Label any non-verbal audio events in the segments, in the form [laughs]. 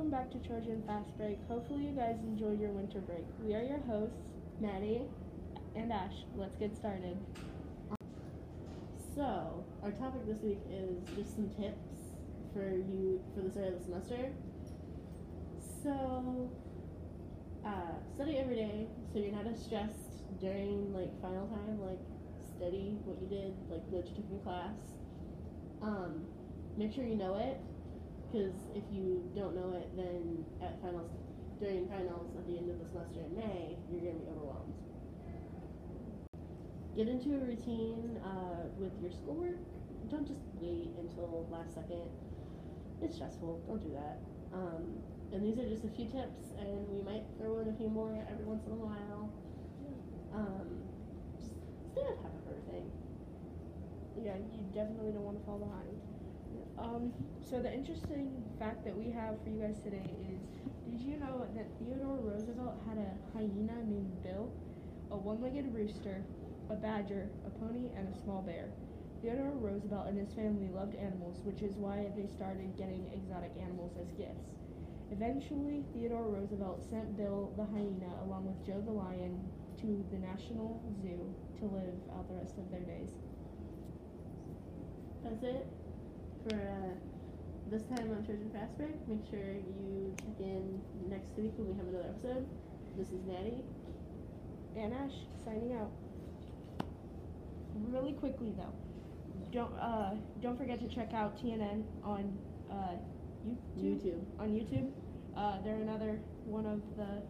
welcome back to Trojan Fast Break. Hopefully, you guys enjoyed your winter break. We are your hosts, Maddie. and Ash. Let's get started. So, our topic this week is just some tips for you for the start of the semester. So, uh, study every day so you're not as stressed during like final time. Like, study what you did, like what you took in class. Um, make sure you know it, because if you don't know it, then at finals during finals at the end of the semester in May, you're gonna be overwhelmed. Get into a routine uh, with your schoolwork. Don't just wait until last second. It's stressful. Don't do that. Um, and these are just a few tips, and we might throw in a few more every once in a while. Um, just stay on top of everything. Yeah, you definitely don't want to fall behind. Um, so the interesting fact that we have for you guys today is, did you know that Theodore Roosevelt had a hyena named Bill, a one-legged rooster, a badger, a pony, and a small bear? Theodore Roosevelt and his family loved animals, which is why they started getting exotic animals as gifts. Eventually, Theodore Roosevelt sent Bill the hyena along with Joe the lion to the National Zoo to live out the rest of their days. That's it for uh, this time on Trojan Fast Break. Make sure you check in next week when we have another episode. This is Maddie. and Ash signing out. Really quickly though, don't uh, don't forget to check out TNN on uh, YouTube. YouTube. On YouTube, uh, they're another one of the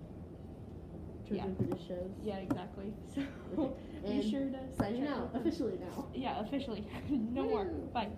Trojan produced shows. yeah exactly. [laughs] So And be sure to Signing out officially now. Yeah, officially. [laughs] no more. Bye.